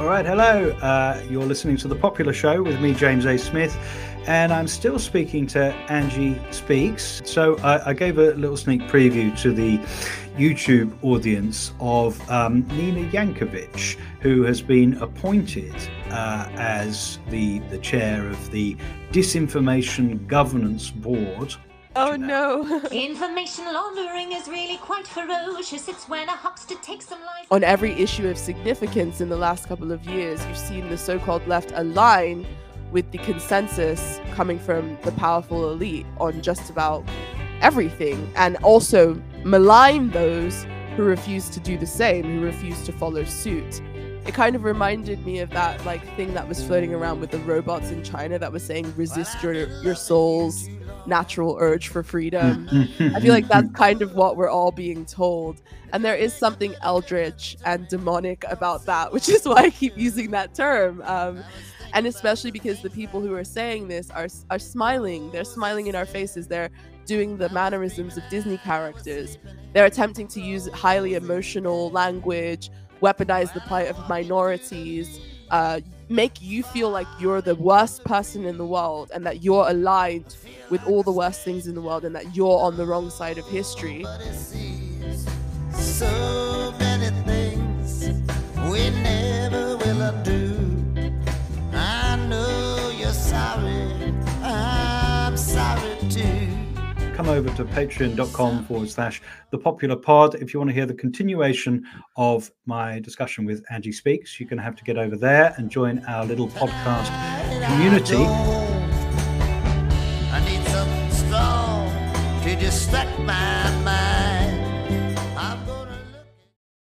All right, hello. Uh, you're listening to The Popular Show with me, James A. Smith, and I'm still speaking to Angie Speaks. So I, I gave a little sneak preview to the YouTube audience of um, Nina Jankowicz, who has been appointed uh, as the, the chair of the Disinformation Governance Board Oh no. Information laundering is really quite ferocious. It's when a huckster takes some life. On every issue of significance in the last couple of years, you've seen the so called left align with the consensus coming from the powerful elite on just about everything and also malign those who refuse to do the same, who refuse to follow suit. It kind of reminded me of that like thing that was floating around with the robots in China that was saying resist your your souls natural urge for freedom. I feel like that's kind of what we're all being told. And there is something eldritch and demonic about that, which is why I keep using that term. Um, and especially because the people who are saying this are, are smiling. They're smiling in our faces. They're doing the mannerisms of Disney characters. They're attempting to use highly emotional language, weaponize the plight of minorities, uh, make you feel like you're the worst person in the world and that you're aligned with all the worst things in the world and that you're on the wrong side of history. come over to patreon.com forward slash the popular pod. If you want to hear the continuation of my discussion with Angie Speaks, you're going to have to get over there and join our little podcast community. I need strong to distract my